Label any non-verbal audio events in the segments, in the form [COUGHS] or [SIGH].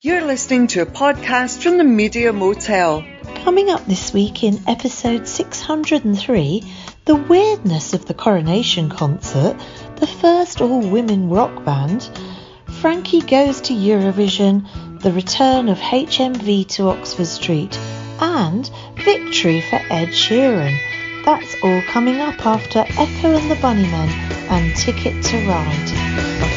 You're listening to a podcast from the Media Motel. Coming up this week in episode 603, the weirdness of the coronation concert, the first all women rock band, Frankie goes to Eurovision, the return of HMV to Oxford Street, and victory for Ed Sheeran. That's all coming up after Echo and the Bunnymen and Ticket to Ride.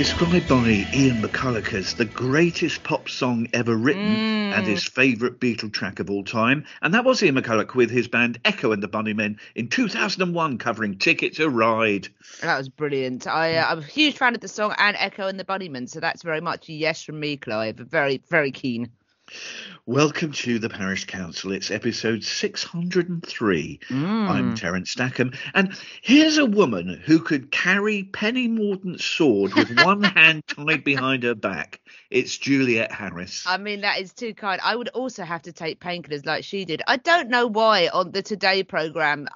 Described by Ian McCulloch as the greatest pop song ever written mm. and his favourite Beatle track of all time. And that was Ian McCulloch with his band Echo and the Bunnymen in 2001 covering Ticket to Ride. That was brilliant. I, uh, I'm a huge fan of the song and Echo and the Bunnymen, so that's very much a yes from me, Clive. Very, very keen. Welcome to the Parish Counsel. It's episode 603. Mm. I'm Terence Stackham. And here's a woman who could carry Penny Mordaunt's sword with one [LAUGHS] hand tied behind her back. It's Juliet Harris. I mean, that is too kind. I would also have to take painkillers like she did. I don't know why on the Today programme,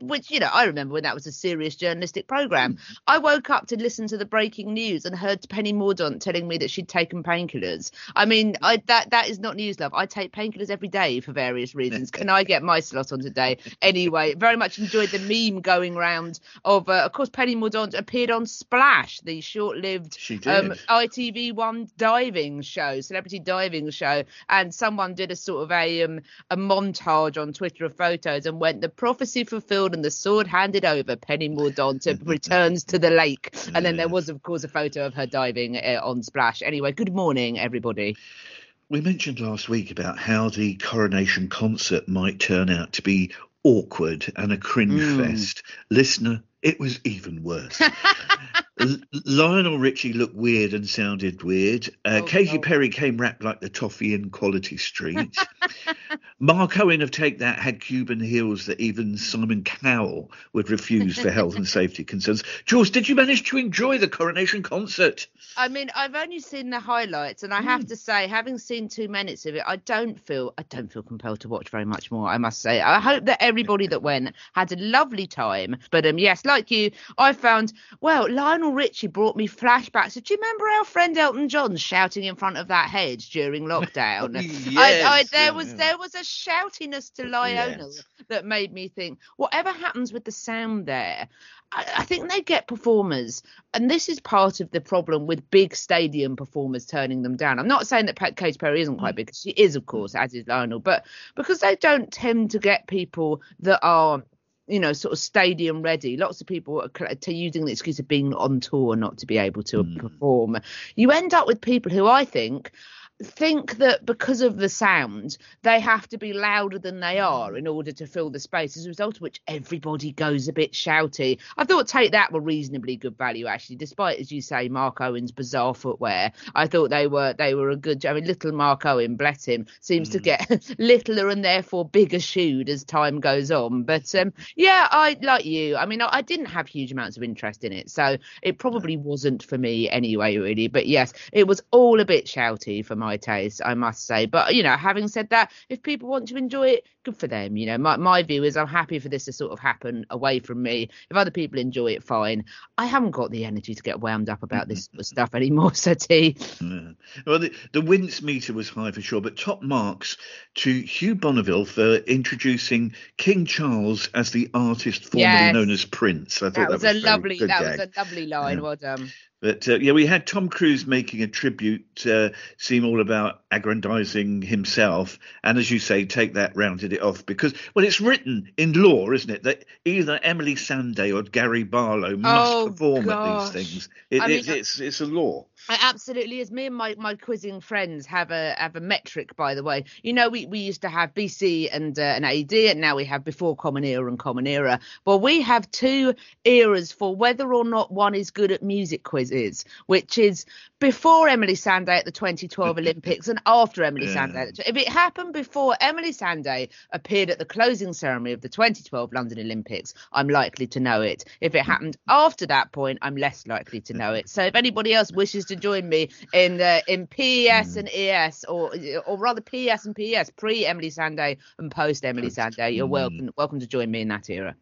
which, you know, I remember when that was a serious journalistic programme, mm. I woke up to listen to the breaking news and heard Penny Mordaunt telling me that she'd taken painkillers. I mean, I, that that is not news, love. I take painkillers every day for various reasons. Can I get my slot on today? Anyway, very much enjoyed the meme going round of, uh, of course, Penny Mordaunt appeared on Splash, the short-lived um, ITV1 dive diving show, celebrity diving show, and someone did a sort of a um, a montage on Twitter of photos and went the prophecy fulfilled and the sword handed over. Penny Mordaunt [LAUGHS] returns to the lake, and then there was of course a photo of her diving uh, on Splash. Anyway, good morning everybody. We mentioned last week about how the coronation concert might turn out to be awkward and a cringe mm. fest. Listener, it was even worse. [LAUGHS] Lionel Richie looked weird and sounded weird. Uh, Oh, Katy. Perry came wrapped like the toffee in Quality Street. [LAUGHS] Mark Owen of Take That had Cuban heels that even Simon Cowell would refuse for health and safety concerns. Jules, did you manage to enjoy the coronation concert? I mean, I've only seen the highlights, and I have to say, having seen two minutes of it, I don't feel I don't feel compelled to watch very much more. I must say, I hope that everybody that went had a lovely time. But um, yes, like you, I found well, Lionel Richie brought me flashbacks. Do you remember our friend Elton John shouting in front of that hedge during lockdown? [LAUGHS] I, I, Yes, there yeah, was yeah. there was a shoutiness to Lionel Yes. that made me think, whatever happens with the sound there, I, I think they get performers, and this is part of the problem with big stadium performers turning them down. I'm not saying that Pat Katy Perry isn't quite mm. big, 'cause she is, of course, as is Lionel, but because they don't tend to get people that are you know, sort of stadium ready. Lots of people are to using the excuse of being on tour not to be able to hmm. perform. You end up with people who I think think that because of the sound they have to be louder than they are in order to fill the space as a result of which everybody goes a bit shouty. I thought take that were reasonably good value actually despite as you say mark owen's bizarre footwear. I thought they were they were a good i mean little mark owen bless him seems to get [LAUGHS] littler and therefore bigger shoed as time goes on. But um yeah i like you i mean I, I didn't have huge amounts of interest in it so it probably wasn't for me anyway really. But yes it was all a bit shouty for my taste i must say but you know having said that if people want to enjoy it good for them you know my, my view is i'm happy for this to sort of happen away from me if other people enjoy it fine i haven't got the energy to get wound up about this sort of stuff anymore [LAUGHS] so T. Yeah. Well, the, the wince meter was high for sure, but top marks to Hugh Bonneville for introducing King Charles as the artist formerly Yes. known as Prince. I thought that that, was a lovely that gag. was a lovely line Yeah. well done But uh, yeah, we had Tom Cruise making a tribute, uh, seem all about aggrandizing himself, and as you say, take that rounded it off because well, it's written in law, isn't it, that either Emily Sandé or Gary Barlow must Oh, perform gosh. at these things. It, I mean, it's, it's it's a law. It absolutely is. Me and my, my quizzing friends have a have a metric, by the way. You know, we, we used to have BC and uh, an AD, and now we have before Common Era and Common Era. Well, we have two eras for whether or not one is good at music quizzes, which is before Emily Sandé at the 2012 [LAUGHS] Olympics and after Emily Yeah. Sandé. If it happened before Emily Sandé appeared at the closing ceremony of the 2012 London Olympics, I'm likely to know it. If it happened after that point, I'm less likely to know it. So if anybody else wishes to join me in uh, in PES and ES, or or rather PES and PES, pre Emily Sandé and post Emily Sandé, you're welcome welcome to join me in that era.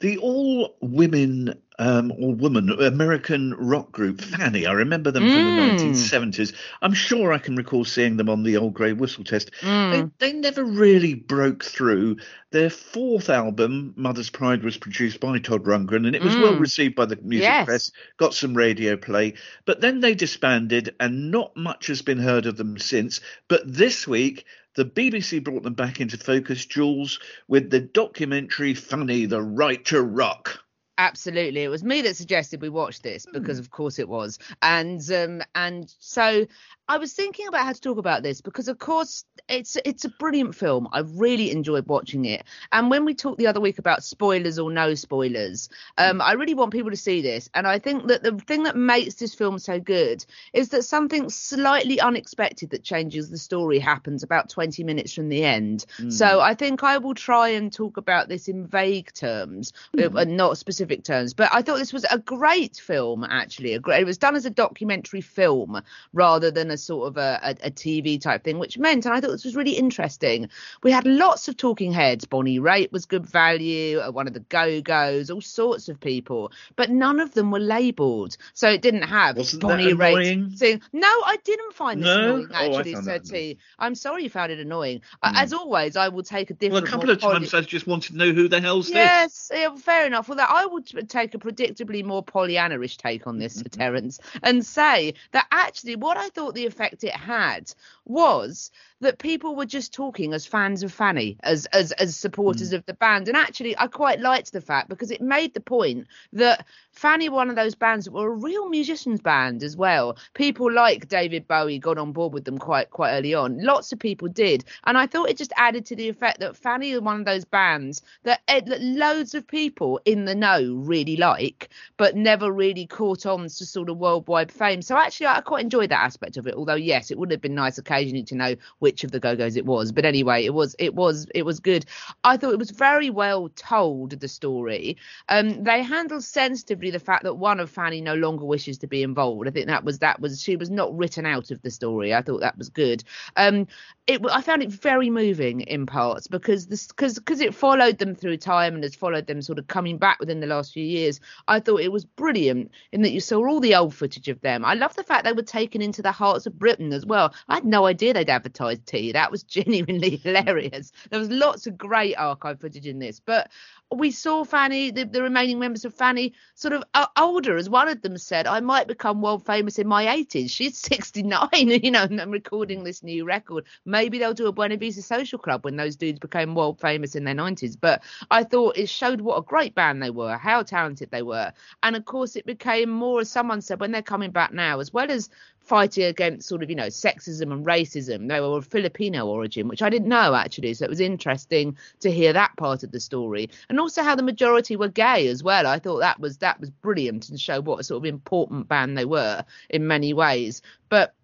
The all women um, or woman American rock group Fanny. I remember them from Mm. the 1970s. I'm sure I can recall seeing them on the old grey whistle test. Mm. They, they never really broke through. Their fourth album, Mother's Pride, was produced by Todd Rundgren and it was well Mm. received by the music Yes. press, got some radio play. But then they disbanded and not much has been heard of them since. But this week, the BBC brought them back into focus, Jules, with the documentary Fanny, The Right to Rock. Absolutely, it was me that suggested we watch this Hmm. because, of course, it was, and um, and so I was thinking about how to talk about this because, of course, it's it's a brilliant film. I really enjoyed watching it, and when we talked the other week about spoilers or no spoilers, um, I really want people to see this, and I think that the thing that makes this film so good is that something slightly unexpected that changes the story happens about 20 minutes from the end. So I think I will try and talk about this in vague terms, uh, and not specific terms. But I thought this was a great film, actually. A great, it was done as a documentary film rather than a sort of a, a, a TV type thing, which meant, and I thought this was really interesting. We had lots of talking heads. Bonnie Raitt was good value, uh, one of the Go Go's, all sorts of people, but none of them were labelled. So it didn't have Wasn't Bonnie? Raitt saying, No, I didn't find this No? annoying, Oh, actually, that annoying. T. I'm sorry you found it annoying. Uh, As always, I will take a Well, different. a couple of times I just wanted to know who the hell's this. Yes, yeah, fair enough. Well, that I would take a predictably more Pollyanna-ish take on this, Sir Terence, and say that actually, what I thought the effect it had was that people were just talking as fans of Fanny, as as as supporters mm. of the band. And actually, I quite liked the fact because it made the point that Fanny were one of those bands that were a real musicians band as well. People like David Bowie got on board with them quite quite early on. Lots of people did, and I thought it just added to the effect that Fanny are one of those bands that, eh, that loads of people in the know really like, but never really caught on to sort of worldwide fame. So actually, I quite enjoyed that aspect of it. Although yes, it would have been nice occasionally to know which of the Go-Go's it was. But anyway, it was it was it was good. I thought it was very well told the story. Um, they handled sensitively the fact that one of Fanny no longer wishes to be involved. I think that was that was she was not written out of the story. I thought that was good. Um, it I found it very moving in parts because this because because it followed them through time and has followed them sort of coming back within the last few years. I thought it was brilliant in that you saw all the old footage of them. I love the fact they were taken into the hearts of Britain as well. I had no idea they'd advertised tea. That was [LAUGHS] genuinely hilarious. There was lots of great archive footage in this, but we saw Fanny, the, the remaining members of Fanny, sort of uh, older. As one of them said, I might become world famous in my 80s. She's [LAUGHS] 69, you know, and I'm recording this new record. Maybe they'll do a Buena Vista Social Club when those dudes became world famous in their 90s. But I thought it showed what a great band they were, how talented they were. And of course, it became more, as someone said, when they're coming back now, as well as fighting against sort of, you know, sexism and racism. They were of Filipino origin, which I didn't know actually. So it was interesting to hear that part of the story. And also how the majority were gay as well. I thought that was that was brilliant and showed what a sort of important band they were in many ways. But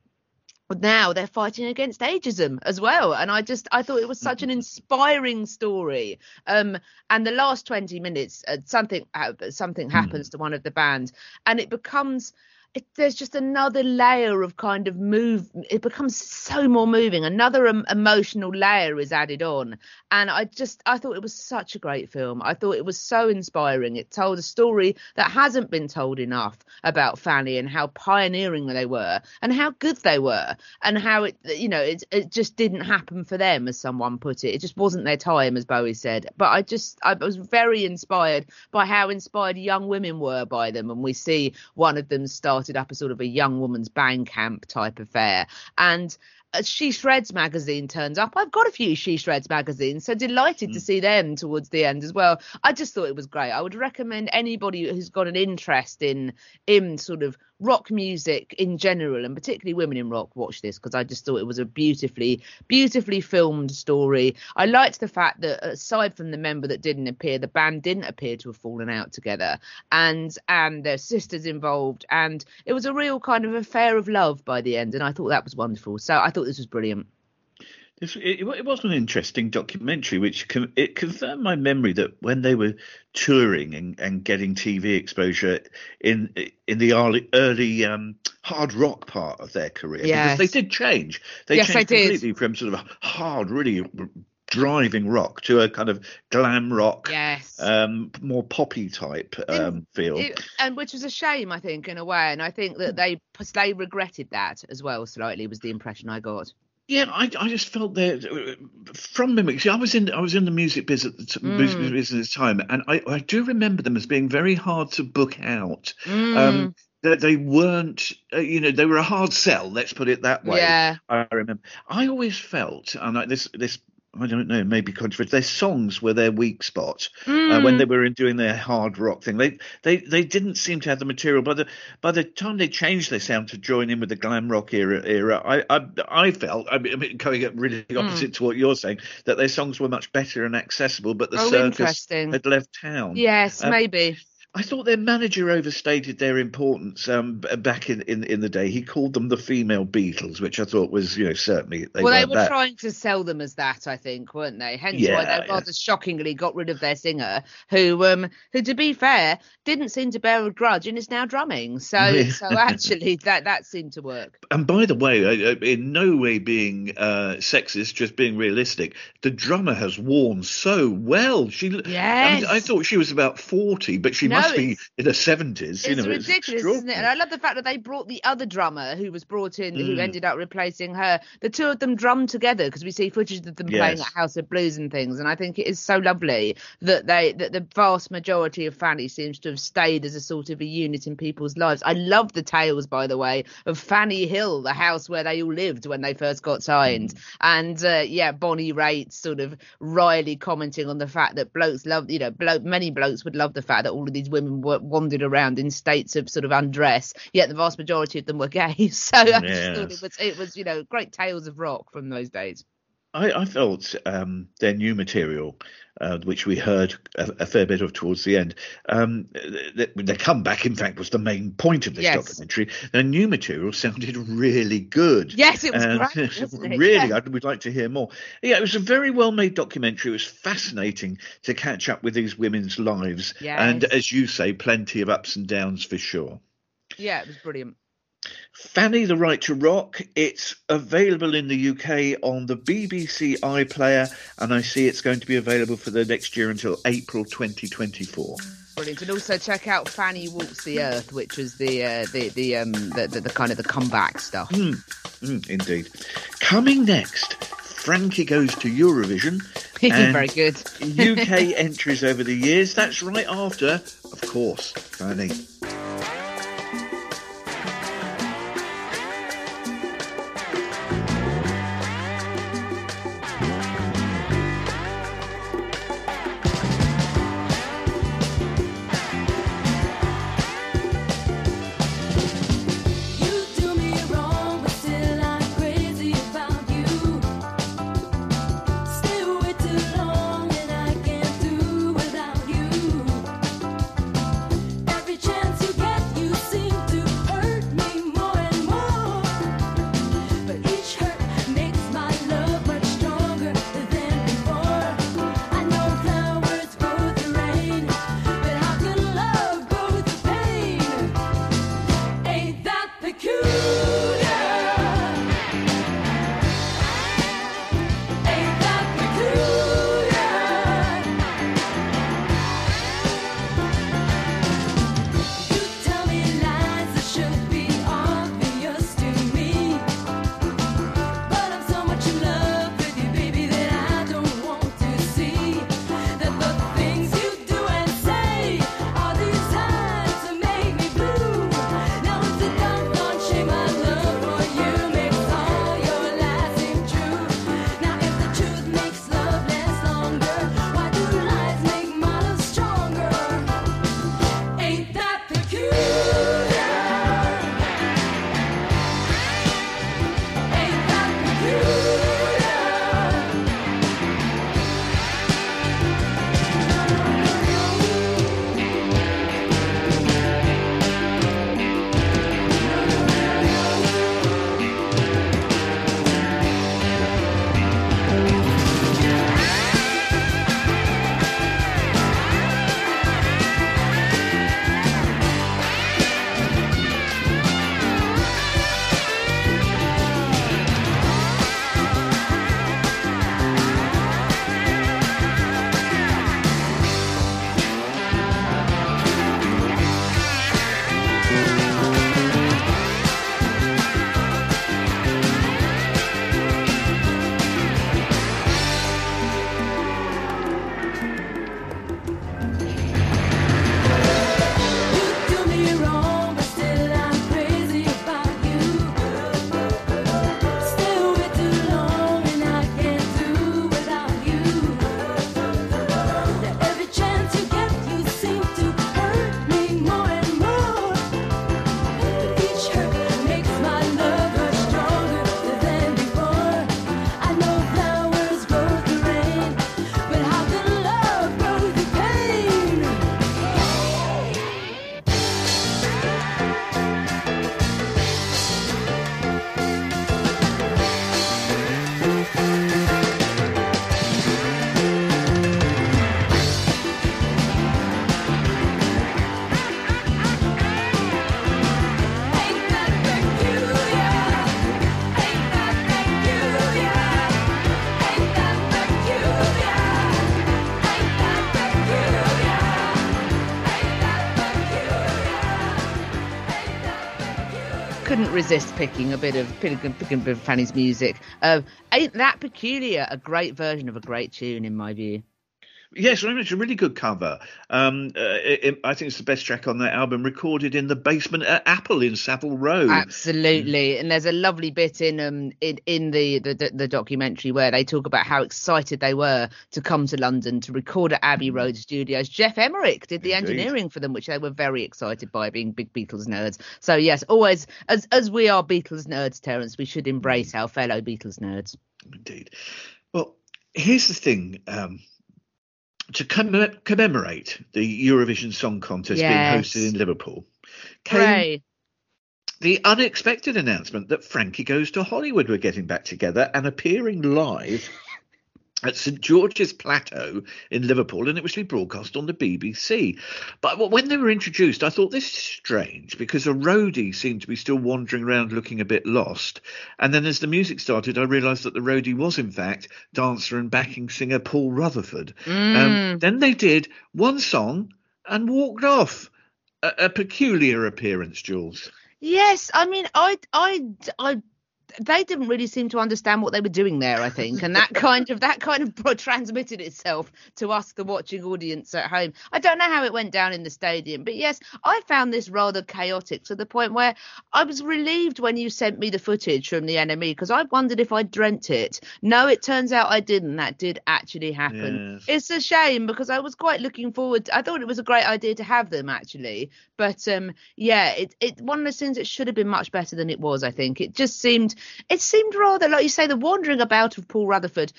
now they're fighting against ageism as well and i just i thought it was such an [LAUGHS] inspiring story um and the last 20 minutes uh, something uh, something hmm. happens mm. to one of the band and it becomes it, there's just another layer of kind of move it becomes so more moving. Another emotional layer is added on. And i just i thought it was such a great film. I thought it was so inspiring. It told a story that hasn't been told enough about fanny and how pioneering they were and how good they were and how it you know it, it just didn't happen for them as someone put it. It just wasn't their time as bowie said. But i just i was very inspired by how inspired young women were by them. And we see one of them start started up as sort of a young woman's bang camp type affair. And she Shreds magazine turns up. I've got a few She Shreds magazines, so delighted mm. to see them towards the end as well. I just thought it was great. I would recommend anybody who's got an interest in in sort of rock music in general, and particularly women in rock, watch this because I just thought it was a beautifully, beautifully filmed story. I liked the fact that aside from the member that didn't appear, the band didn't appear to have fallen out together, and and their sisters involved, and it was a real kind of affair of love by the end, and I thought that was wonderful. So I thought this was brilliant. It, it, was an interesting documentary, which com- it confirmed my memory that when they were touring and, and getting TV exposure in in the early early um, hard rock part of their career, yes. because they did change. They yes, changed completely from sort of hard, really driving rock to a kind of glam rock, yes, um, more poppy type um, feel, it, and which was a shame, I think, in a way. And I think that they they regretted that as well. Slightly was the impression I got. Yeah, I, I just felt that from mimics. See, I was in I was in the music business, mm. music business time, and I, I do remember them as being very hard to book out. Mm. Um, that they weren't, uh, you know, they were a hard sell. Let's put it that way. Yeah, I remember. I always felt, and I, this this I don't know, maybe controversial. Their songs were their weak spot mm. uh, when they were in doing their hard rock thing. They they they didn't seem to have the material. By the by the time they changed their sound to join in with the glam rock era, era I I, I felt I mean, going up really mm. opposite mm. to what you're saying that their songs were much better and accessible, but the oh, circus had left town. Yes, uh, maybe. I thought their manager overstated their importance um, back in, in, in the day. He called them the female Beatles, which I thought was, you know, certainly. They well, they were that. trying to sell them as that, I think, weren't they? Hence yeah, why they rather yeah. shockingly got rid of their singer, who, um, who, to be fair, didn't seem to bear a grudge and is now drumming. So, [LAUGHS] so actually, that that seemed to work. And by the way, in no way being uh, sexist, just being realistic, the drummer has worn so well. She, yes. I, mean, I thought she was about forty, but she no, must Oh, be in the seventies. You It's know, ridiculous, isn't it? And I love the fact that they brought the other drummer who was brought in, who Mm. ended up replacing her. The two of them drummed together because we see footage of them playing at House of Blues and things. And I think it is so lovely that they that the vast majority of Fanny seems to have stayed as a sort of a unit in people's lives. I love the tales, by the way, of Fanny Hill, the house where they all lived when they first got signed, Mm. and uh, yeah, Bonnie Raitt sort of wryly commenting on the fact that blokes love, you know, blo- many blokes would love the fact that all of these women were wandered around in states of sort of undress, yet the vast majority of them were gay. [LAUGHS] So I just thought Yes. it was, it was, you know, great tales of rock from those days. I, I felt um, their new material, uh, which we heard a, a fair bit of towards the end, um, th- their comeback, in fact, was the main point of this Yes. documentary. Their new material sounded really good. Yes, it was Uh, great, [LAUGHS] it? really, Yeah. I'd, we'd like to hear more. Yeah, it was a very well made documentary. It was fascinating to catch up with these women's lives. And as you say, plenty of ups and downs for sure. Yeah, it was brilliant. Fanny the Right to Rock. It's available in the UK on the BBC iPlayer, and I see it's going to be available for the next year until April 2024. Brilliant, and also check out Fanny Walks the Earth, which is the uh, the the um the, the, the kind of the comeback stuff. Mm, indeed. Coming next, Frankie goes to Eurovision. [LAUGHS] Very good. UK entries over the years. That's right after, of course, Fanny. Resist picking a bit of picking, picking a bit of Fanny's music. Uh, ain't that peculiar? A great version of a great tune, in my view. Yes, much a really good cover. Um, uh, it, it- I think it's the best track on that album, recorded in the basement at Apple in Savile Row. Absolutely, and there's a lovely bit in um in, in the, the the documentary where they talk about how excited they were to come to London to record at Abbey Road Studios. Geoff Emerick did the Indeed. engineering for them, which they were very excited by, being big Beatles nerds. So yes, always as as we are Beatles nerds, Terence, we should embrace our fellow Beatles nerds. Indeed. Well, here's the thing. Um, to commem- commemorate the Eurovision Song Contest Yes. being hosted in Liverpool, came Hooray! the unexpected announcement that Frankie Goes to Hollywood were getting back together and appearing live at St George's Plateau in Liverpool, and it was to be broadcast on the BBC. But when they were introduced, I thought this is strange because a roadie seemed to be still wandering around looking a bit lost. And then as the music started, I realised that the roadie was in fact dancer and backing singer Paul Rutherford. Um, then they did one song and walked off. A, a peculiar appearance, Jules. Yes, I mean, I, I, I, they didn't really seem to understand what they were doing there. I think, and that kind of that kind of [LAUGHS] transmitted itself to us, the watching audience at home. I don't know how it went down in the stadium, but yes, I found this rather chaotic to the point where I was relieved when you sent me the footage from the enemy because I wondered if I dreamt it. No, it turns out I didn't. That did actually happen. Yes. It's a shame because I was quite looking forward. I thought it was a great idea to have them actually, but um, yeah, it it one of those things that should have been much better than it was. I think it just seemed it seemed rather like you say the wandering about of Paul Rutherford.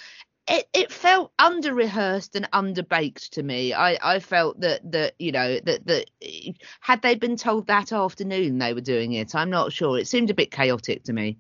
It it felt under rehearsed and under baked to me. I I felt that that you know that that had they been told that afternoon they were doing it, I'm not sure. It seemed a bit chaotic to me.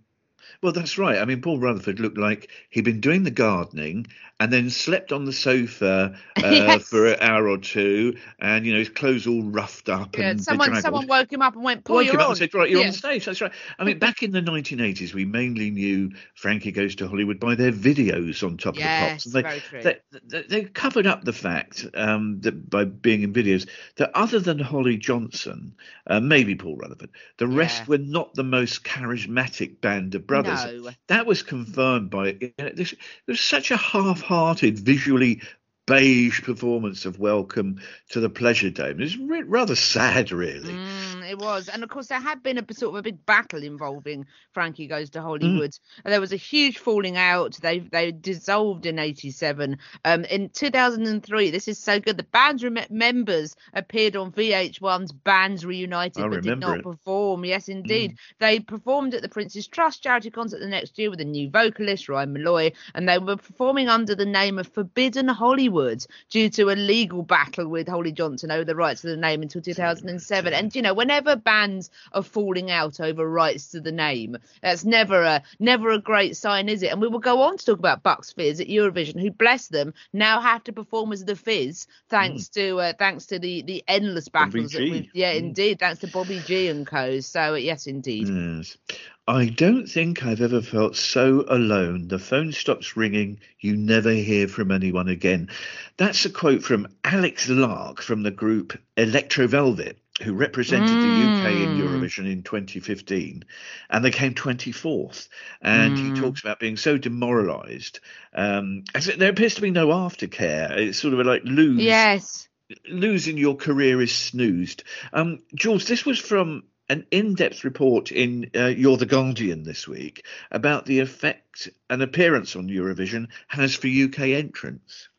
Well, that's right. I mean, Paul Rutherford looked like he'd been doing the gardening and then slept on the sofa [LAUGHS] uh, Yes. for an hour or two, and you know his clothes all roughed up Yeah, and someone someone woke him up and went, "Paul, Woke you're him up on." and said, "Right, you're Yeah. on stage." That's right. I mean, [LAUGHS] back in the 1980s, we mainly knew Frankie Goes to Hollywood by their videos on Top Yes, of the Pops. very true. They, they, they covered up the fact um, that by being in videos that other than Holly Johnson, uh, maybe Paul Rutherford, the rest were not the most charismatic band of brothers. No. That was confirmed by you know, this. There was such a half-hearted, visually beige performance of Welcome to the Pleasuredome. It was re- rather sad, really. Mm, it was, and of course there had been a sort of a big battle involving Frankie Goes to Hollywood. And There was a huge falling out. They they dissolved in '87. Um, in 2003, this is so good. The band's members appeared on VH1's Bands Reunited, I but did not it. perform. Yes, indeed, they performed at the Prince's Trust charity concert the next year with a new vocalist, Ryan Molloy, and they were performing under the name of Forbidden Hollywood due to a legal battle with Holly Johnson over the rights to the name until 2007. And you know, whenever bands are falling out over rights to the name, that's never a never a great sign, is it? And we will go on to talk about Bucks Fizz at Eurovision, who bless them now have to perform as the Fizz thanks to uh, thanks to the the endless battles. That we've, yeah, Mm. indeed, thanks to Bobby G and co. So yes, indeed. Yes. I don't think I've ever felt so alone. The phone stops ringing. You never hear from anyone again. That's a quote from Alex Larke from the group Electro Velvet, who represented the UK in Mm. Eurovision in 2015. And they came 24th. And Mm. he talks about being so demoralised. Um, there appears to be no aftercare. It's sort of like lose Yes. losing your career is snoozed. Um, Jules, this was from an in-depth report in uh, You're the Guardian this week about the effect an appearance on Eurovision has for UK entrants.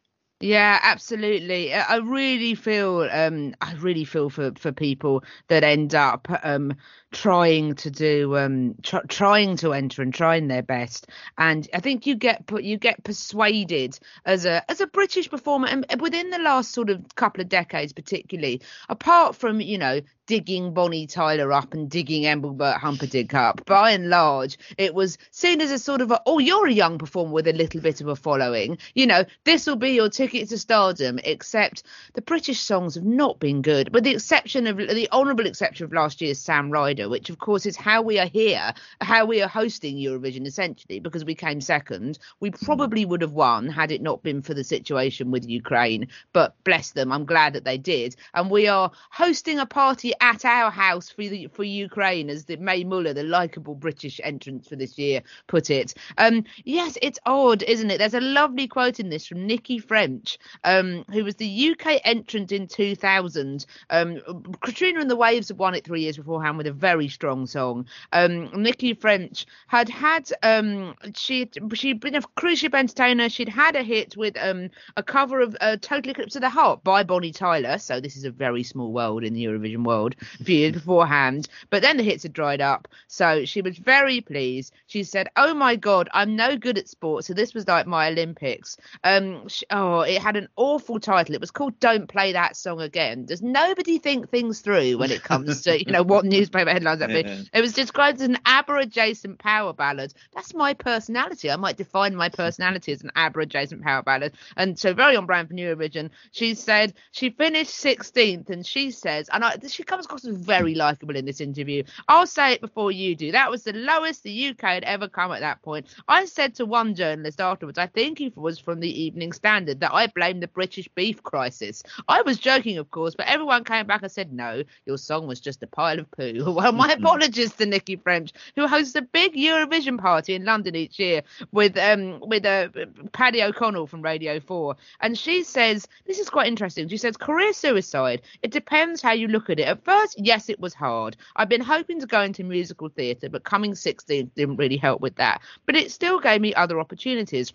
Yeah, absolutely. I really feel um I really feel for for people that end up um trying to do um tr- trying to enter and trying their best. And I think you get put you get persuaded as a as a British performer and within the last sort of couple of decades particularly apart from you know digging Bonnie Tyler up and digging Engelbert Humperdinck up by and large it was seen as a sort of a, oh you're a young performer with a little bit of a following. You know this will be your ticket to stardom except the British songs have not been good with the exception of the honourable exception of last year's Sam Ryder which of course is how we are here how we are hosting Eurovision essentially because we came second we probably would have won had it not been for the situation with Ukraine but bless them I'm glad that they did and we are hosting a party at our house for the for Ukraine, as the Mae Muller, the likable British entrance for this year, put it. Um, yes, it's odd, isn't it? There's a lovely quote in this from Nikki French, um, who was the UK entrant in 2000. Um, Katrina and the Waves had won it three years beforehand with a very strong song. Um, Nikki French had had um, she she'd been a cruise ship entertainer. She'd had a hit with um, a cover of uh, Total Eclipse of the Heart by Bonnie Tyler. So this is a very small world in the Eurovision world a few years beforehand. But then the hits had dried up. So she was very pleased. She said, "Oh my God, I'm no good at sports. So this was like my Olympics. Um, sh- oh, it had an awful title. It was called "Don't Play That Song Again." Does nobody think things through when it comes to you know what [LAUGHS] newspaper headlines that? Yeah. It was described as an ABBA adjacent power ballad. That's my personality. I might define my personality as an ABBA adjacent power ballad. And so very on brand for Eurovision. She said she finished 16th, and she says, and I, she comes across as very likable in this interview. I'll say it before you do. That was the lowest the UK had ever come at that point. I said to one journalist afterwards, I think he was from the Evening Standard, that I blamed the British beef crisis. I was joking, of course, but everyone came back and said, no, your song was just a pile of poo. [LAUGHS] Well, my apologies to Nikki French, who hosts a big Eurovision party in London each year with um with uh, Paddy O'Connell from Radio 4. And she says, this is quite interesting. She says, career suicide, it depends how you look at it. At first, yes, it was hard. I've been hoping to go into musical theatre, but coming 16 didn't really help with that. But it still gave me other opportunities.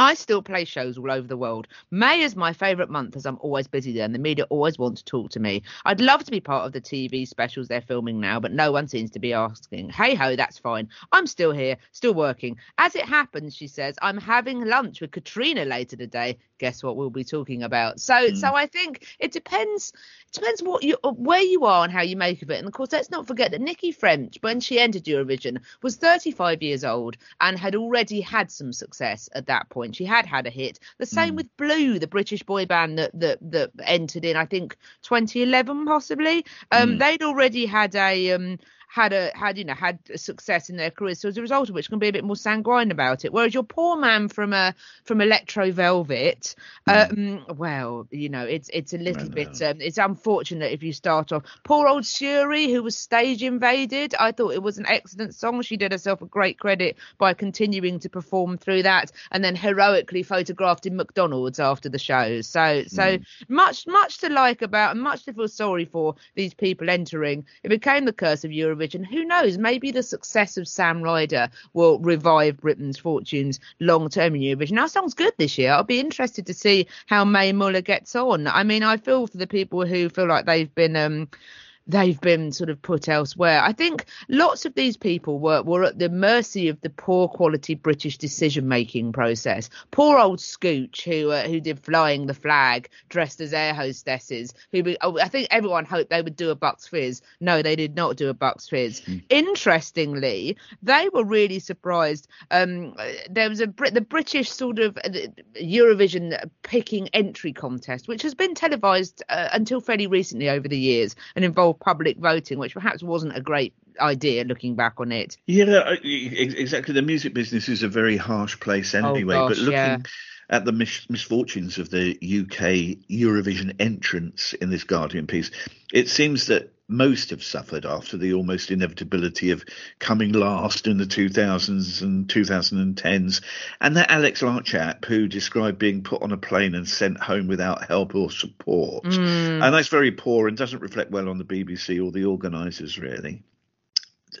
I still play shows all over the world. May is my favourite month as I'm always busy there and the media always want to talk to me. I'd love to be part of the TV specials they're filming now, but no one seems to be asking. Hey ho, that's fine. I'm still here, still working. As it happens, she says, I'm having lunch with Katrina later today. Guess what we'll be talking about? So hmm. so I think it depends it depends what you uh, where you are and how you make of it. And of course, let's not forget that Nikki French, when she entered Eurovision, was 35 years old and had already had some success at that point. She had had a hit. The same with Blue, the British boy band that that that entered in, I think 2011 possibly. Um, they'd already had a um had a had you know had a success in their careers so as a result of which can be a bit more sanguine about it. Whereas your poor man from a from electro velvet um well you know it's it's a little bit um, it's unfortunate if you start off. Poor old SuRie who was stage invaded. I thought it was an excellent song. She did herself a great credit by continuing to perform through that and then heroically photographed in mcdonald's after the show. So so much much to like about and much to feel sorry for these people entering. It became the curse of eurovision who knows? Maybe the success of sam ryder will revive britain's fortunes long term in eurovision. Our song's good this year. I'll be interested to see how mae muller gets on. I mean i feel for the people who feel like they've been um they've been sort of put elsewhere. I think lots of these people were, were at the mercy of the poor quality British decision making process. Poor old Scooch, who uh, who did flying the flag dressed as air hostesses. Who be- oh, I think everyone hoped they would do a Bucks Fizz. No, they did not do a Bucks Fizz. Interestingly, they were really surprised. Um, there was a the British sort of uh, Eurovision picking entry contest, which has been televised uh, until fairly recently over the years and involved public voting, which perhaps wasn't a great idea looking back on it. Yeah, exactly. The music business is a very harsh place oh, anyway. Oh, gosh, but looking yeah. At the mis- misfortunes of the UK Eurovision entrants in this Guardian piece, it seems that most have suffered after the almost inevitability of coming last in the 2000s and 2010s. And that Alex Larke chap who described being put on a plane and sent home without help or support. Mm. And that's very poor and doesn't reflect well on the BBC or the organisers, really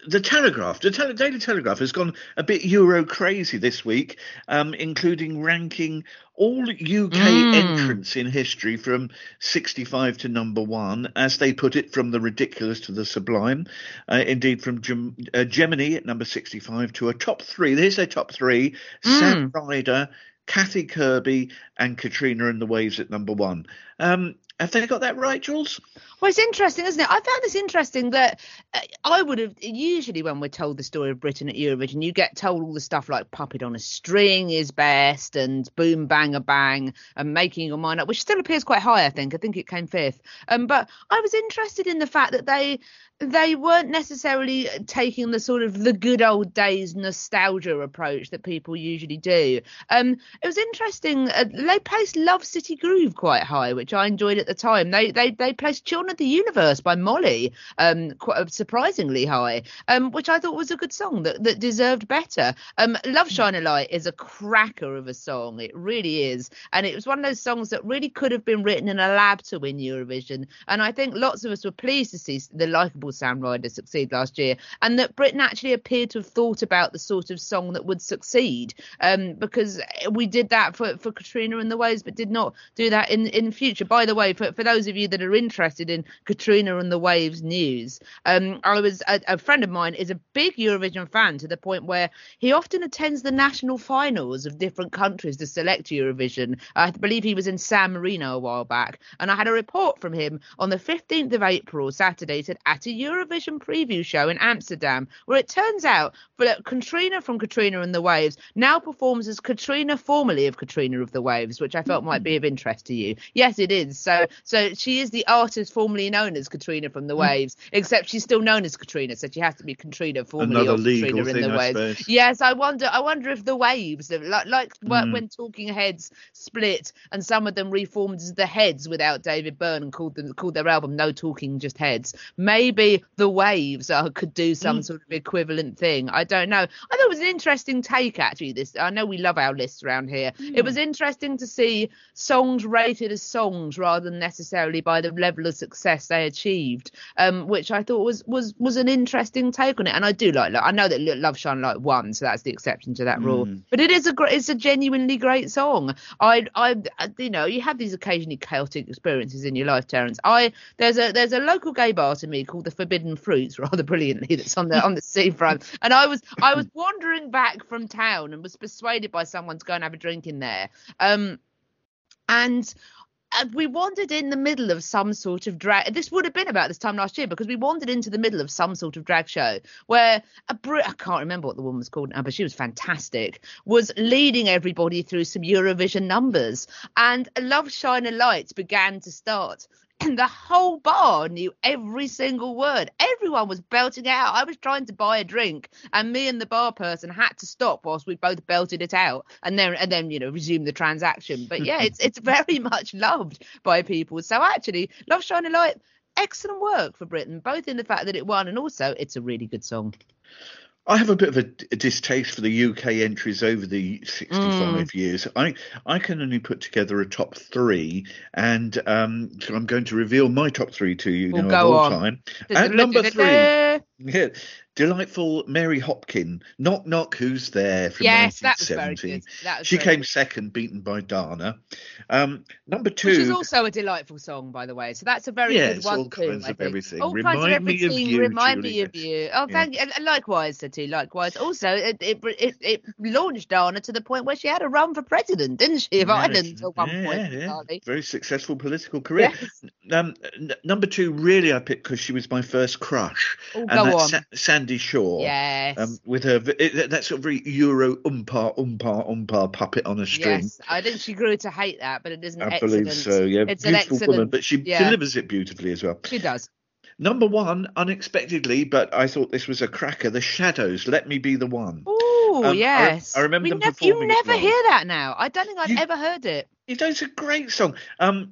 the Telegraph, the Tele- Daily Telegraph has gone a bit Euro crazy this week, um, including ranking all UK Mm. entrants in history from 65 to number one, as they put it, from the ridiculous to the sublime. Uh, indeed, from Gem- uh, Gemini at number 65 to a top three. Here's their top three Sam Ryder, Kathy Kirby, and Katrina and the Waves at number one. Um, have they got that right, Jules? Well, it's interesting, isn't it? I found this interesting that uh, I would have usually when we're told the story of Britain at Eurovision, you get told all the stuff like "Puppet on a String" is best, and "Boom Bang a Bang," and "Making Your Mind Up," which still appears quite high. I think. I think it came fifth. Um, but I was interested in the fact that they they weren't necessarily taking the sort of the good old days nostalgia approach that people usually do. Um, it was interesting. Uh, they placed Love City Groove quite high, which I enjoyed at the time. They they they placed Children of the Universe by Molly um, quite surprisingly high, um, which I thought was a good song that that deserved better. Um, Love Shine a Light is a cracker of a song. It really is, and it was one of those songs that really could have been written in a lab to win Eurovision. And I think lots of us were pleased to see the likable Sam Ryder succeed last year, and that Britain actually appeared to have thought about the sort of song that would succeed. Um, because we did that for, for Katrina and the Waves, but did not do that in in future. By the way, for, for those of you that are interested in Katrina and the Waves news, um, I was a, a friend of mine is a big Eurovision fan to the point where he often attends the national finals of different countries to select Eurovision. I believe he was in San Marino a while back, and I had a report from him on the 15th of April, Saturday, said at a Eurovision preview show in Amsterdam, where it turns out that Katrina from Katrina and the Waves now performs as Katrina, formerly of Katrina of the Waves, which I felt might be of interest to you. Yes, it is. So, so she is the artist formerly known as Katrina from the Waves, except she's still known as Katrina, so she has to be Katrina, formerly Another of Katrina in the I Waves. suppose. Yes, I wonder. I wonder if the Waves, like, like Mm. when Talking Heads split, and some of them reformed as the Heads without David Byrne and called them called their album No Talking Just Heads. Maybe the Waves uh, could do some Mm. sort of equivalent thing. I don't know. I thought it was an interesting take actually. This I know we love our lists around here. It Mm. was interesting to see songs rated as songs rather than necessarily by the level of success they achieved, um, which I thought was was was an interesting take on it. And I do like. I know that Love Shine Light won, so that's the exception to that rule. Mm. But it is a great, it's a genuinely great song. I, I, you know, you have these occasionally chaotic experiences in your life, Terence. I there's a there's a local gay bar to me called the Forbidden Fruits, rather brilliantly, that's on the on the seafront. And I was I was wandering back from town and was persuaded by someone to go and have a drink in there. Um, and and we wandered in the middle of some sort of drag. This would have been about this time last year because we wandered into the middle of some sort of drag show where a Brit, I can't remember what the woman was called now, but she was fantastic, was leading everybody through some Eurovision numbers. And a Love Shine a Light began to start. And [COUGHS] the whole bar knew every single word. Everyone was belting it out. I was trying to buy a drink, and me and the bar person had to stop whilst we both belted it out, and then and then you know resume the transaction. But yeah, it's it's [LAUGHS] very much loved by people. So actually, Love Shine a Light, excellent work for Britain, both in the fact that it won and also it's a really good song. I have a bit of a, a distaste for the UK entries over the 65 Mm. years. I I can only put together a top three, and um, so I'm going to reveal my top three to you Well, now go of all on. time. At number three, yeah, delightful Mary Hopkin. Knock knock, who's there from that was very 1970. good. Was She very came good. second, beaten by Dana. Um, number two. Which is also a delightful song, by the way. So that's a very good one all too. kinds of everything. All kinds of Remind me of you, Remind me of you. Oh, Yeah. thank you. And Likewise, Sati. Likewise. Also, it, it it it launched Dana to the point where she had a run for president, didn't she? Of Yeah, Ireland at one yeah, point. yeah, yeah. Very successful political career. Yes. Um, n- number two, really, I picked because she was my first crush, Oh, and go that's on. Sa- Sandie Shaw. Yes. Um, with her, it, that sort of very Euro umpar umpar umpar puppet on a string. Yes, I think she grew to hate that, but it isn't. I excellent. believe so. Yeah, it's an beautiful excellent. woman, but she yeah. delivers it beautifully as well. She does. Number one, unexpectedly, but I thought this was a cracker. The Shadows. Let me be the one. Oh Um, I yes. I remember We them nev- you performing it never hear that now. I don't think I've You- ever heard it. You know, it's a great song. Um,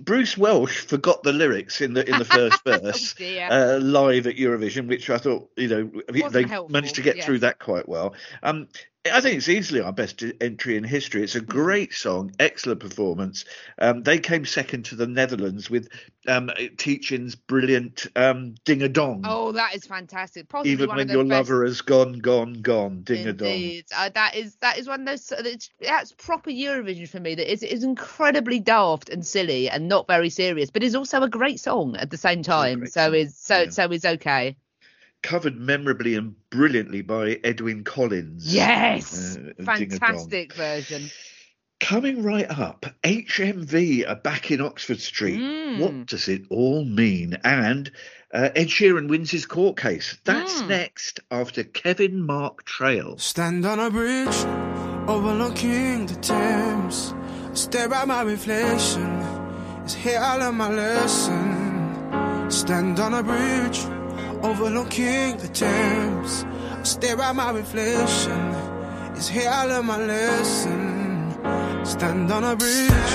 Bruce Welch forgot the lyrics in the in the first [LAUGHS] verse. Oh, uh, live at Eurovision, which I thought, you know, they helpful, managed to get yes. through that quite well. Um, I think it's easily our best entry in history. Mm. It's a great song, excellent performance. Um, they came second to the Netherlands with um, Teach-In's brilliant um, Ding a Dong. Oh, that is fantastic. Possibly Even one when of the your best lover has gone, gone, gone, Ding a Dong. Uh, that is that is one of those. It's, that's proper Eurovision for me. That is is incredibly daft and silly and not very serious, but is also a great song at the same time. So song, is so yeah. so is okay. Covered memorably and brilliantly by Edwyn Collins. Yes, Uh, Ding a Dong. fantastic version. Coming right up, HMV are back in Oxford Street. Mm. What does it all mean? And uh, Ed Sheeran wins his court case. That's Mm. next after Kevin Mark Trail. Stand on a bridge overlooking the Thames. Stare at my reflection. It's here I learn my lesson. Stand on a bridge overlooking the. I stare at my reflection. It's here I learn my lesson. Stand on a bridge,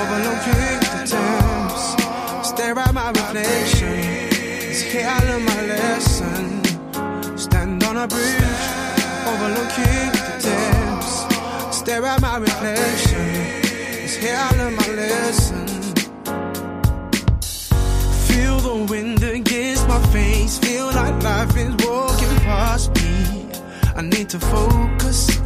overlooking the Thames. Stare at my reflection. It's here I learn my lesson. Stand on a bridge, overlooking the Thames. Stare at my reflection. It's here I learn my lesson. Feel the wind against my face. Feel like life is walking past me. I need to focus.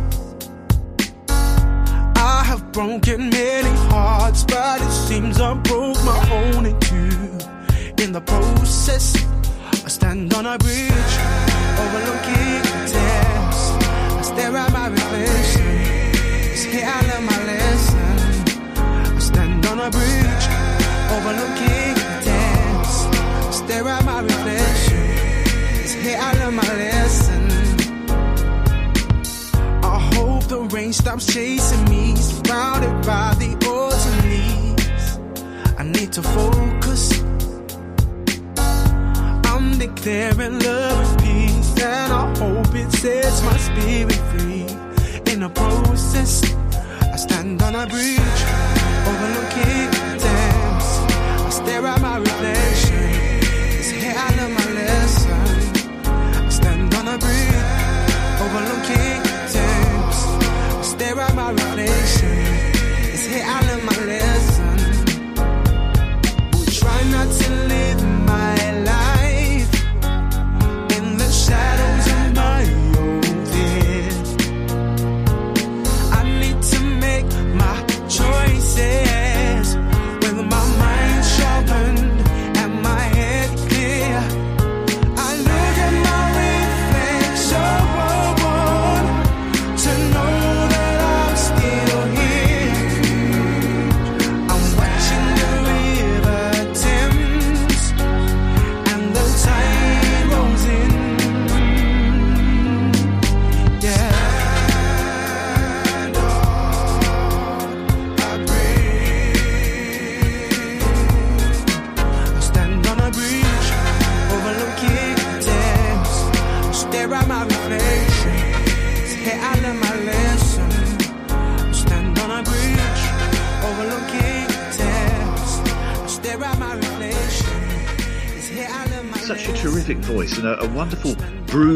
I have broken many hearts, but it seems I broke my own in two. In the process, I stand on a bridge overlooking the Thames. I stare at my reflection. It's here I learn my lesson. I stand on a bridge overlooking the Thames. Stare at my reflection. It's here I learn my lesson. I hope the rain stops chasing me, surrounded by the autumn leaves. I need to focus. I'm declaring love and peace, and I hope it sets my spirit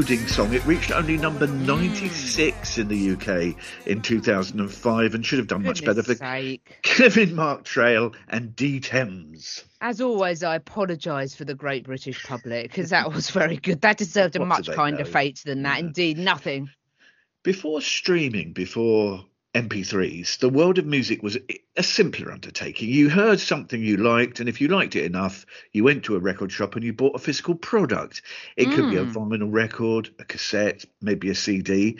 brooding song. It reached only number 96 in the UK in 2005 and should have done much better for sake. Kevin Mark Trail and D Thames. As always, I apologise for the great British public because that was very good. That deserved a What much kinder know? fate than that. Yeah. Indeed, nothing. Before streaming, before MP3s, the world of music was a simpler undertaking. You heard something you liked, and if you liked it enough, you went to a record shop and you bought a physical product. It could be a hmm. vinyl record, a cassette, maybe a CD.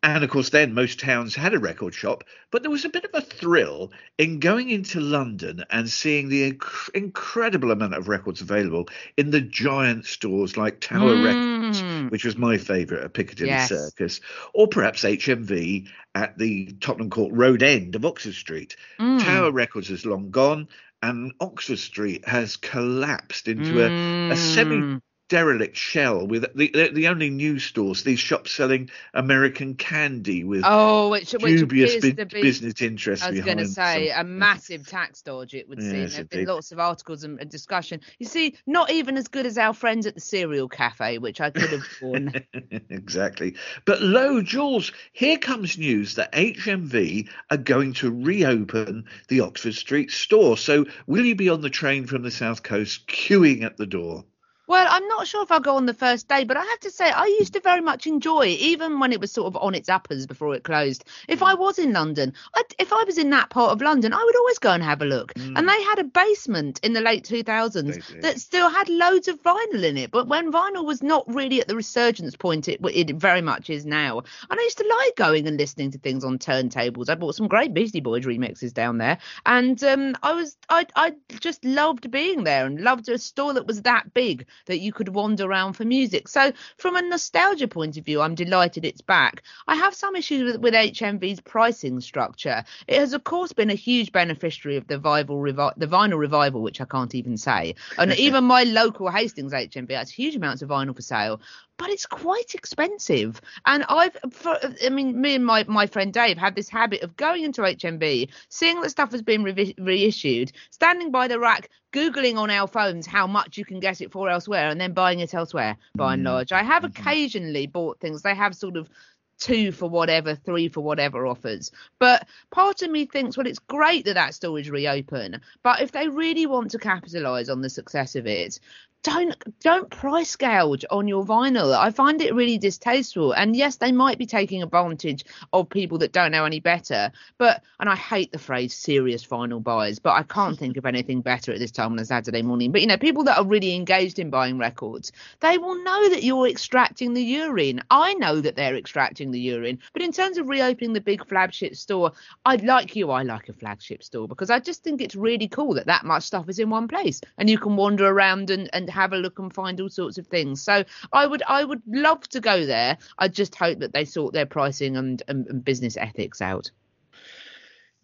And of course, then most towns had a record shop, but there was a bit of a thrill in going into London and seeing the inc- incredible amount of records available in the giant stores like Tower Records, Mm. which was my favourite at Piccadilly Yes. Circus, or perhaps HMV at the Tottenham Court Road end of Oxford Street. Mm. Tower Records is long gone, and Oxford Street has collapsed into a, a semi Mm. Derelict shell with the, the the only news stores, these shops selling American candy with Oh, which, which dubious bu- to be. business interests I was going to say a massive tax dodge. It would seem there've been lots of articles and, and discussion. You see, not even as good as our friends at the cereal cafe, which I could have worn. [LAUGHS] exactly. But lo, Jules, here comes news that HMV are going to reopen the Oxford Street store. So will you be on the train from the south coast queuing at the door? Well, I'm not sure if I'll go on the first day, but I have to say I used to very much enjoy, it, even when it was sort of on its uppers before it closed. If I was in London, I'd, if I was in that part of London, I would always go and have a look. And they had a basement in the late 2000s that still had loads of vinyl in it. But when vinyl was not really at the resurgence point, it, it very much is now. And I used to like going and listening to things on turntables. I bought some great Beastie Boys remixes down there, and um, I was I I just loved being there and loved a store that was that big that you could wander around for music. So from a nostalgia point of view, I'm delighted it's back. I have some issues with, with HMV's pricing structure. It has of course been a huge beneficiary of the vinyl, revi- the vinyl revival, which I can't even say. And [LAUGHS] even my local Hastings HMV has huge amounts of vinyl for sale but it's quite expensive. And I've, for, I mean, me and my, my friend Dave have this habit of going into HMV, seeing that stuff has been revi- reissued, standing by the rack, Googling on our phones how much you can get it for elsewhere, and then buying it elsewhere by and mm. large. I have mm-hmm. occasionally bought things, they have sort of two for whatever, three for whatever offers. But part of me thinks, well, it's great that that store is reopen, but if they really want to capitalise on the success of it, don't don't price gouge on your vinyl. I find it really distasteful. And yes, they might be taking advantage of people that don't know any better. But and I hate the phrase serious vinyl buyers, but I can't think of anything better at this time on a Saturday morning. But you know, people that are really engaged in buying records, they will know that you're extracting the urine. I know that they're extracting the urine. But in terms of reopening the big flagship store, I'd like you, I like a flagship store because I just think it's really cool that that much stuff is in one place and you can wander around and, and have a look and find all sorts of things. So I would I would love to go there. I just hope that they sort their pricing and, and, and business ethics out.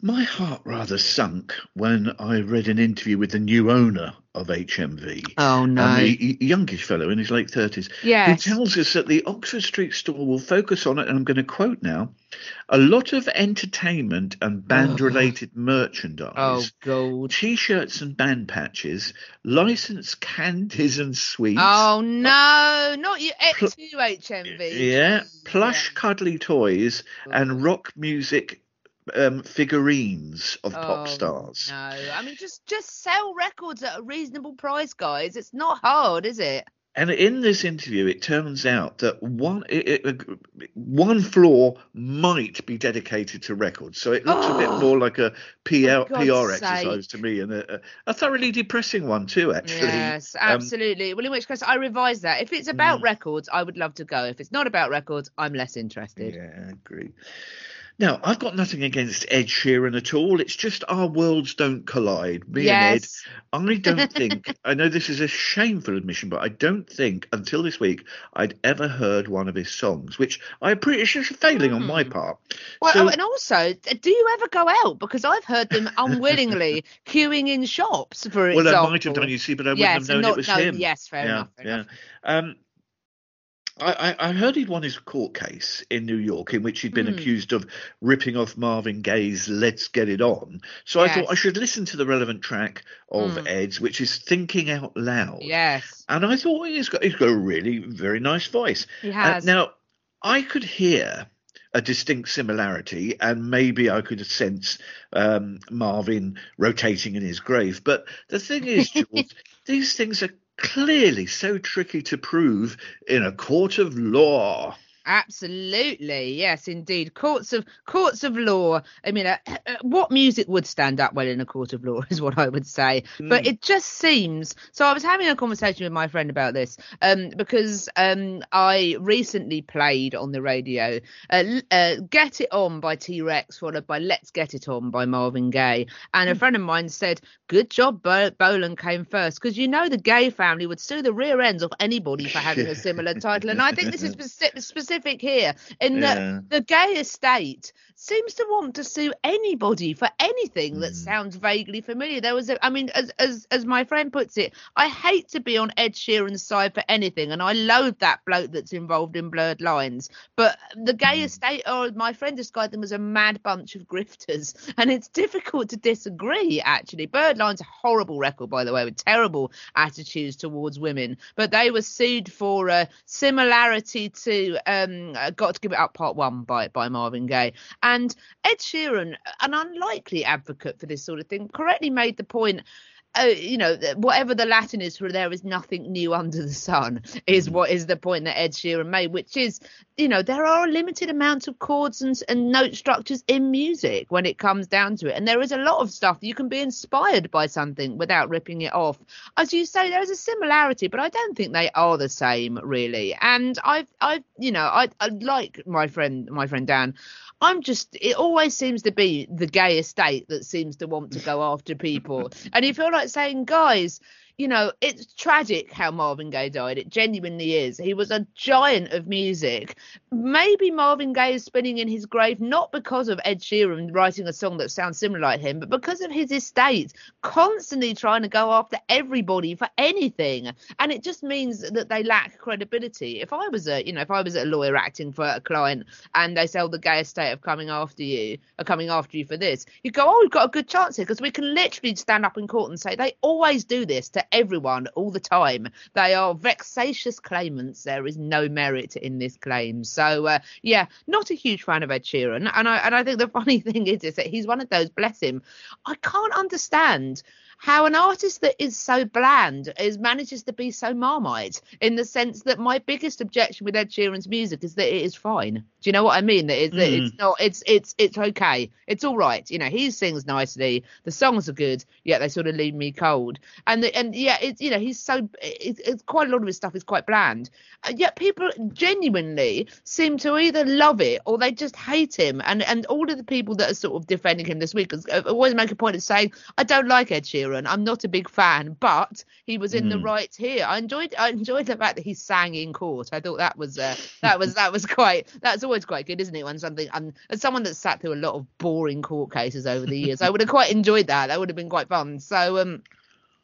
My heart rather sunk when I read an interview with the new owner of HMV. Oh no. A y- youngish fellow in his late 30s. Yes. Who tells us that the Oxford Street store will focus on it, and I'm going to quote now a lot of entertainment and band related oh, merchandise. Oh god. T shirts and band patches, licensed candies and sweets. Oh no, not you X2 HMV. Yeah, plush, Yeah. cuddly toys and rock music um, figurines of pop Oh, stars. No, I mean just just sell records at a reasonable price, guys. It's not hard, is it? And in this interview, it turns out that one it, it, one floor might be dedicated to records, so it looks a bit Oh, [GASPS] more like a PR, God's PR exercise to me, and a, a- thoroughly depressing one too. Actually, Yes, Um, absolutely. well, in which case, I revise that. If it's about Mm. records, I would love to go. If it's not about records, I'm less interested. Yeah, I agree. Now, I've got nothing against Ed Sheeran at all. It's just our worlds don't collide. Me yes. and Ed, I don't [LAUGHS] think, I know this is a shameful admission, but I don't think until this week I'd ever heard one of his songs, which I appreciate is failing on my Hmm. part. Well, So- oh, and also, do you ever go out? Because I've heard them unwillingly [LAUGHS] queuing in shops, for Well, example. Well, I might have done, you see, but I wouldn't yes, have known not, it was no, him. Yes, fair yeah, enough. Fair yeah. enough. Um, I, I heard he'd won his court case in New York in which he'd been Hmm. accused of ripping off Marvin Gaye's "Let's Get It On." So I thought I should listen to the relevant track of Hmm. Ed's, which is "Thinking Out Loud." Yes, And I thought he's got he's got a really very nice voice. he Uh, has. now I could hear a distinct similarity, and maybe I could sense um, Marvin rotating in his grave. But the thing is, [LAUGHS] Jules, these things are clearly so tricky to prove in a court of law. Absolutely, yes, indeed. Courts of courts of law. I mean, uh, [CLEARS THROAT] uh, what music would stand up well in a court of law [LAUGHS] is what I would say. But Mm. it just seems. So I was having a conversation with my friend about this, um, because um, I recently played on the radio uh, uh, "Get It On" by T Rex, followed by "Let's Get It On" by Marvin Gaye, and a friend of mine said, "Good job, Bo- Bolan came first, because you know the Gaye family would sue the rear ends of anybody for having a similar title." And I think this is [LAUGHS] speci- specific here in that Yeah. the Gaye estate seems to want to sue anybody for anything that Mm. sounds vaguely familiar. There was, a, I mean, as as as my friend puts it, I hate to be on Ed Sheeran's side for anything, and I loathe that bloke that's involved in blurred lines. But the Gaye Mm. estate, or my friend described them as a mad bunch of grifters, [LAUGHS] and it's difficult to disagree. Actually, Blurred Lines a horrible record, by the way, with terrible attitudes towards women, but they were sued for a similarity to um, uh, "Got to Give It Up" Part One by by Marvin Gaye. And Ed Sheeran, an unlikely advocate for this sort of thing, correctly made the point. Uh, you know, whatever the Latin is for there is nothing new under the sun, is what is the point that Ed Sheeran made, which is, you know, there are a limited amounts of chords and, and note structures in music when it comes down to it. And there is a lot of stuff you can be inspired by something without ripping it off. As you say, there is a similarity, but I don't think they are the same really. And I've, I've, you know, I, I like my friend, my friend Dan. I'm just, it always seems to be the Gaye estate that seems to want to go after people. [LAUGHS] and you feel like saying, guys, you know, it's tragic how Marvin Gaye died. It genuinely is. He was a giant of music. Maybe Marvin Gaye is spinning in his grave not because of Ed Sheeran writing a song that sounds similar like him, but because of his estate constantly trying to go after everybody for anything. And it just means that they lack credibility. If I was a, you know, if I was a lawyer acting for a client and they oh, the Gaye estate of coming after you, are coming after you for this, you go, oh, we've got a good chance here because we can literally stand up in court and say they always do this to everyone all the time. They are vexatious claimants. There is no merit in this claim. So uh, yeah, not a huge fan of Ed Sheeran, and I and I think the [LAUGHS] funny thing is is that he's one of those. Bless him. I can't understand how an artist that is so bland is manages to be so marmite in the sense that my biggest objection with Ed Sheeran's music is that it is fine. Do you know what I mean? That, is, that it's not it's it's it's okay. It's all right. You know, he sings nicely. The songs are good, yet they sort of leave me cold. And the, and yeah, it's you know he's so it's, it's quite a lot of his stuff is quite bland. And yet people genuinely seem to either love it or they just hate him. And and all of the people that are sort of defending him this week uh, always make a point of saying I don't like Ed Sheeran. I'm not a big fan, but he was in the right here. I enjoyed I enjoyed the fact that he sang in court. I thought that was uh, that was that was [LAUGHS] quite that's always quite good, isn't it? When something um, as someone that's sat through a lot of boring court cases over the years, I would have quite enjoyed that. That would have been quite fun. So um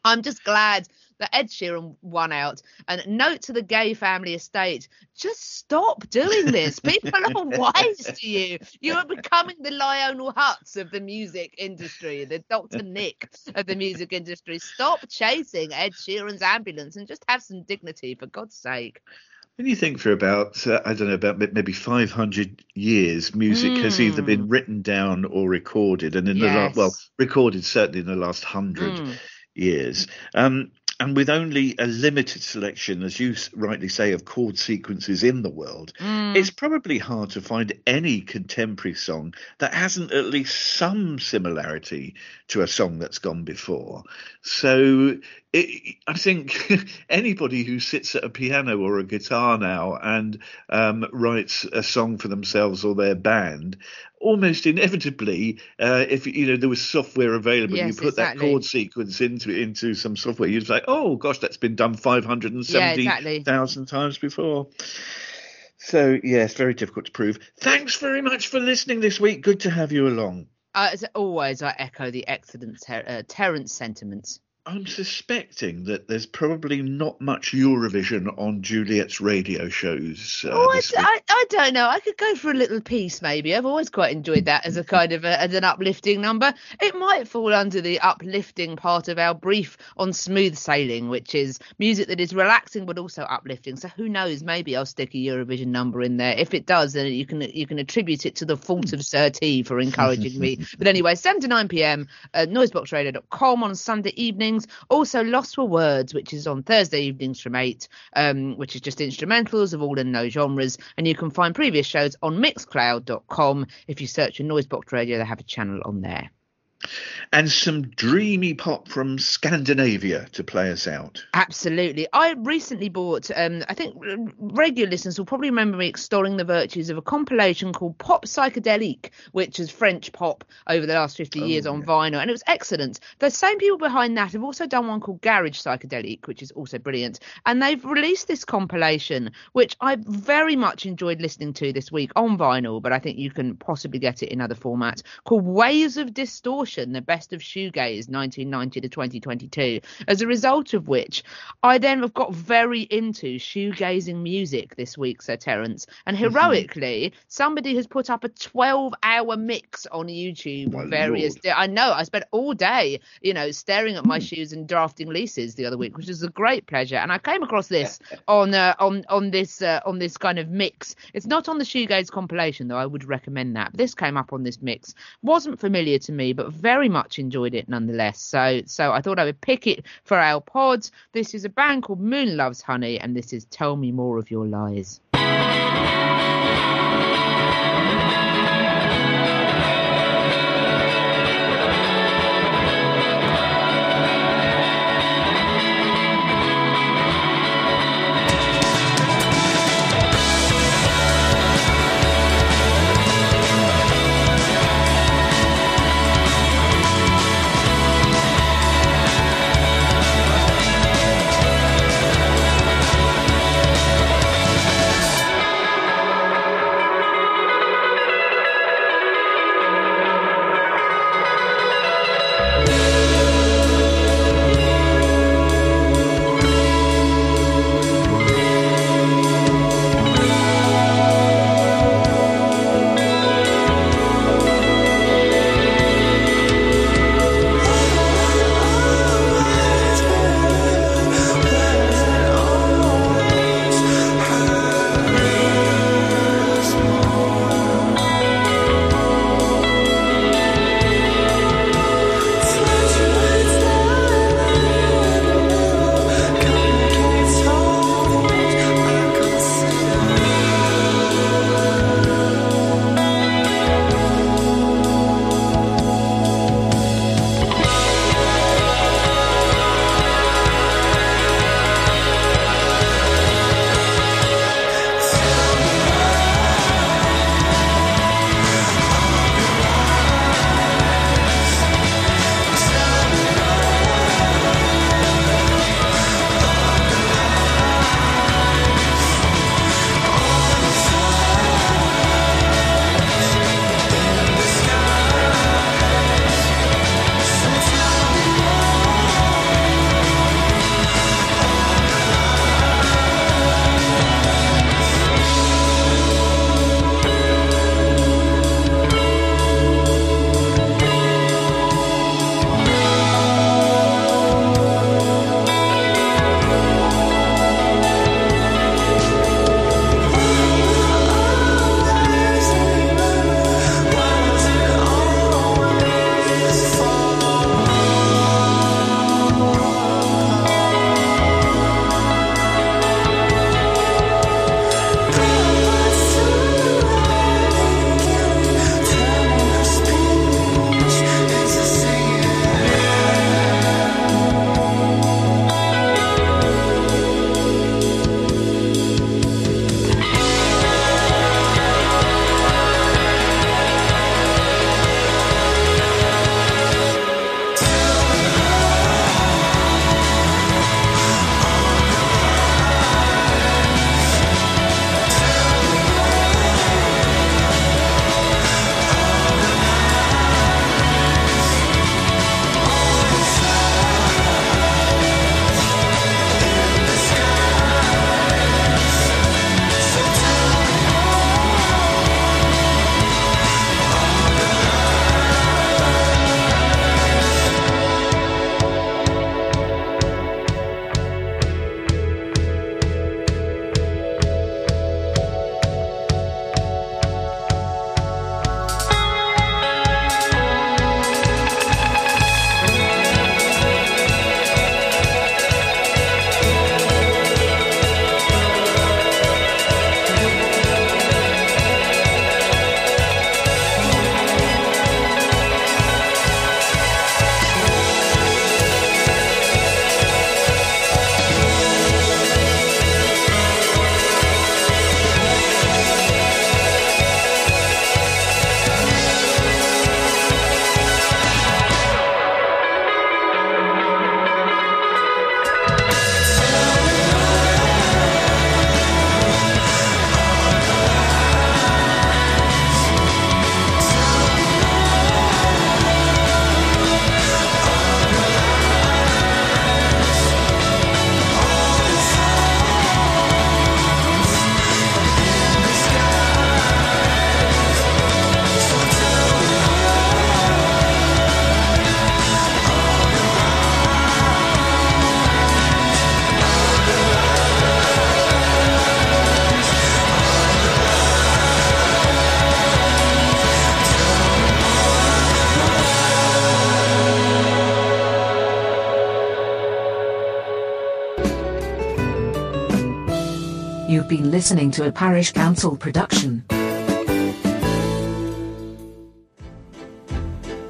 I'm just glad that Ed Sheeran won out. And note to the Gaye family estate: just stop doing this. [LAUGHS] People are wise to you. You are becoming the Lionel Hutz of the music industry, the Dr. Nick of the music industry. Stop chasing Ed Sheeran's ambulance and just have some dignity, for God's sake. When you think for about, uh, I don't know, about maybe 500 years, music has either been written down or recorded, and in the Hmm. Last, well, recorded certainly in the last hundred Mm. years. Um, and with only a limited selection, as you rightly say, of chord sequences in the world, Mm. it's probably hard to find any contemporary song that hasn't at least some similarity to a song that's gone before. So it, I think [LAUGHS] anybody who sits at a piano or a guitar now and um, writes a song for themselves or their band, almost inevitably, uh, if you know there was software available, you Yes, put that chord sequence into into some software, you'd say, "Oh gosh, that's been done five hundred and seventy exactly. thousand times before." So yes, very difficult to prove. Thanks very much for listening this week. Good to have you along. Uh, as always, I echo the excellent ter- uh, Terence sentiments. I'm suspecting that there's probably not much Eurovision on Juliet's radio shows. Uh, Oh, I, this d- week. I, I don't know. I could go for a little piece, maybe. I've always quite enjoyed that as a kind of a, as an uplifting number. It might fall under the uplifting part of our brief on smooth sailing, which is music that is relaxing but also uplifting. So who knows? Maybe I'll stick a Eurovision number in there. If it does, then you can you can attribute it to the fault of Sir T for encouraging me. [LAUGHS] But anyway, 7 to 9 p.m. at noiseboxradio.com on Sunday evenings. Also, Lost for Words, which is on Thursday evenings from 8, um, which is just instrumentals of all and no genres. And you can find previous shows on mixcloud.com. If you search for Noisebox Radio, they have a channel on there. And some dreamy pop from Scandinavia to play us out. Absolutely. I recently bought, um, I think regular listeners will probably remember me extolling the virtues of a compilation called Pop Psychedelic, which is French pop over the last 50 years on vinyl. And it was excellent. The same people behind that have also done one called Garage Psychedelic, which is also brilliant. And they've released this compilation, which I very much enjoyed listening to this week on vinyl, but I think you can possibly get it in other formats, called Waves of Distortion, the best of Shoe shoegaze 1990 to 2022. As a result of which, I then have got very into shoegazing music this week, Sir Terence. And heroically, somebody has put up a 12 hour mix on YouTube. My various. lord. I know. I spent all day, you know, staring at my shoes and drafting leases the other week, which was a great pleasure. And I came across this [LAUGHS] on uh, on on this uh, on this kind of mix. It's not on the shoegaze compilation, though. I would recommend that. But this came up on this mix. wasn't familiar to me, but very much enjoyed it nonetheless. So so I thought I would pick it for our pods. This is a band called Moon Loves Honey, and this is Tell Me More of Your Lies. Listening to a Parish Counsel production.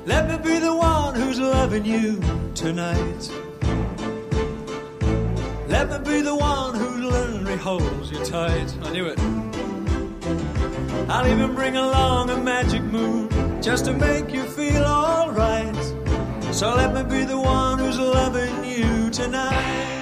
Let me be the one who's loving you tonight. Let me be the one who lonely holds you tight. I knew it. I'll even bring along a magic moon just to make you feel alright. So let me be the one who's loving you tonight.